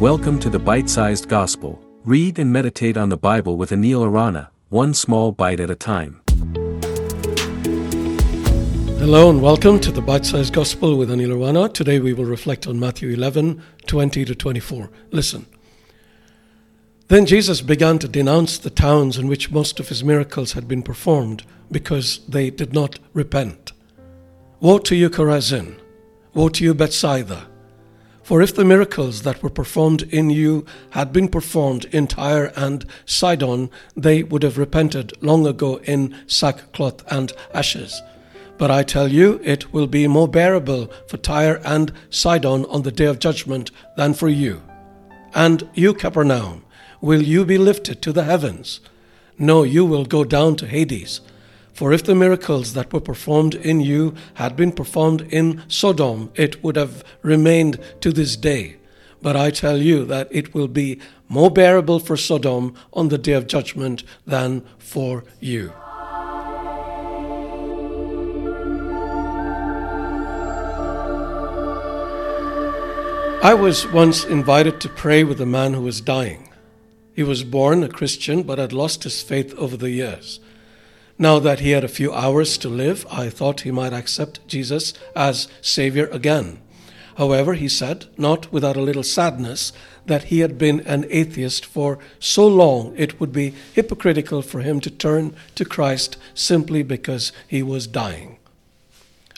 Welcome to the Bite Sized Gospel. Read and meditate on the Bible with Anil Arana, one small bite at a time. Hello and welcome to the Bite Sized Gospel with Anil Arana. Today we will reflect on Matthew 11 20 to 24. Listen. Then Jesus began to denounce the towns in which most of his miracles had been performed because they did not repent. Woe to you, Chorazin! Woe to you, Bethsaida! For if the miracles that were performed in you had been performed in Tyre and Sidon, they would have repented long ago in sackcloth and ashes. But I tell you, it will be more bearable for Tyre and Sidon on the day of judgment than for you. And you, Capernaum, will you be lifted to the heavens? No, you will go down to Hades. For if the miracles that were performed in you had been performed in Sodom, it would have remained to this day. But I tell you that it will be more bearable for Sodom on the day of judgment than for you. I was once invited to pray with a man who was dying. He was born a Christian but had lost his faith over the years. Now that he had a few hours to live, I thought he might accept Jesus as Savior again. However, he said, not without a little sadness, that he had been an atheist for so long it would be hypocritical for him to turn to Christ simply because he was dying.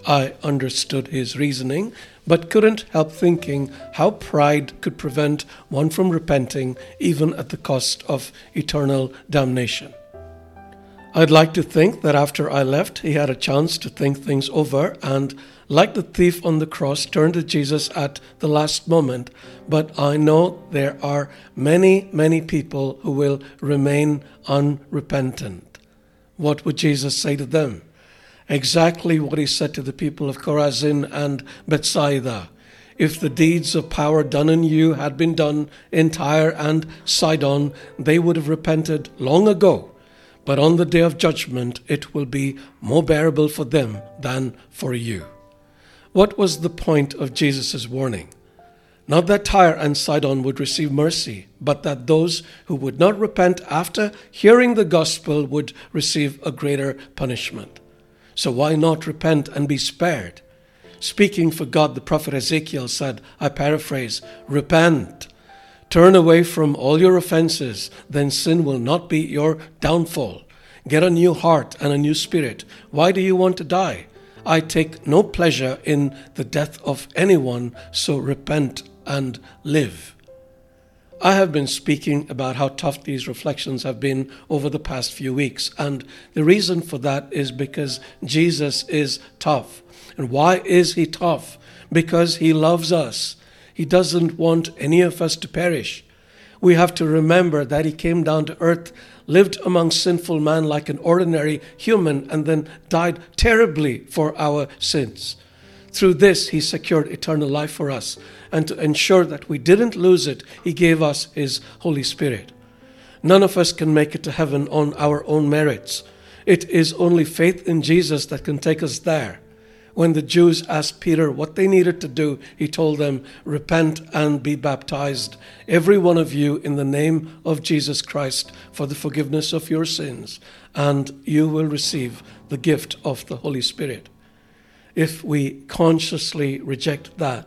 I understood his reasoning, but couldn't help thinking how pride could prevent one from repenting even at the cost of eternal damnation. I'd like to think that after I left, he had a chance to think things over and, like the thief on the cross, turned to Jesus at the last moment. But I know there are many, many people who will remain unrepentant. What would Jesus say to them? Exactly what he said to the people of Chorazin and Bethsaida. If the deeds of power done in you had been done in Tyre and Sidon, they would have repented long ago but on the day of judgment it will be more bearable for them than for you. What was the point of Jesus' warning? Not that Tyre and Sidon would receive mercy, but that those who would not repent after hearing the gospel would receive a greater punishment. So why not repent and be spared? Speaking for God, the prophet Ezekiel said, I paraphrase, Repent Turn away from all your offenses, then sin will not be your downfall. Get a new heart and a new spirit. Why do you want to die? I take no pleasure in the death of anyone, so repent and live. I have been speaking about how tough these reflections have been over the past few weeks, and the reason for that is because Jesus is tough. And why is he tough? Because he loves us. He doesn't want any of us to perish. We have to remember that He came down to earth, lived among sinful man like an ordinary human, and then died terribly for our sins. Through this, He secured eternal life for us. And to ensure that we didn't lose it, He gave us His Holy Spirit. None of us can make it to heaven on our own merits. It is only faith in Jesus that can take us there. When the Jews asked Peter what they needed to do, he told them, Repent and be baptized, every one of you, in the name of Jesus Christ, for the forgiveness of your sins, and you will receive the gift of the Holy Spirit. If we consciously reject that,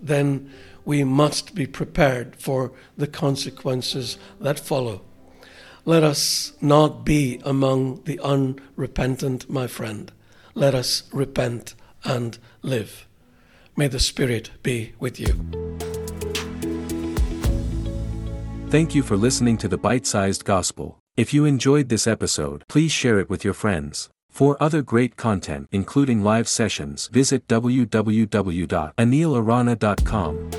then we must be prepared for the consequences that follow. Let us not be among the unrepentant, my friend. Let us repent and live. May the Spirit be with you. Thank you for listening to the Bite Sized Gospel. If you enjoyed this episode, please share it with your friends. For other great content, including live sessions, visit www.anilarana.com.